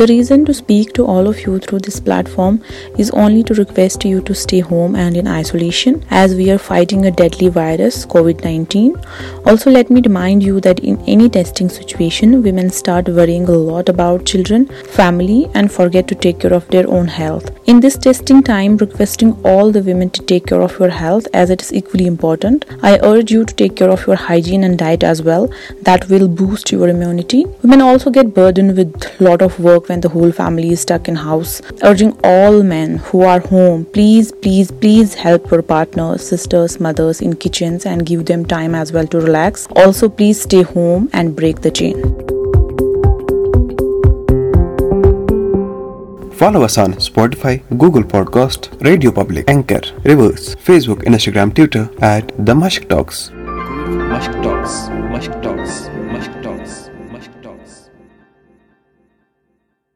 The reason to speak to all of you through this platform is only to request you to stay home and in isolation, as we are fighting a deadly virus, COVID-19. Also, let me remind you that in any testing situation, women start worrying a lot about children, family, and forget to take care of their own health. In this testing time, requesting all the women to take care of your health as it is equally important. I urge you to take care of your hygiene and diet as well. That will boost your immunity. Women also get burdened with a lot of work when the whole family is stuck in house. Urging all men who are home, please help your partners, sisters, mothers in kitchens and give them time as well to relax. Also, please stay home and break the chain. Follow us on Spotify Google podcast radio public anchor reverse Facebook Instagram Twitter at the Mushk talks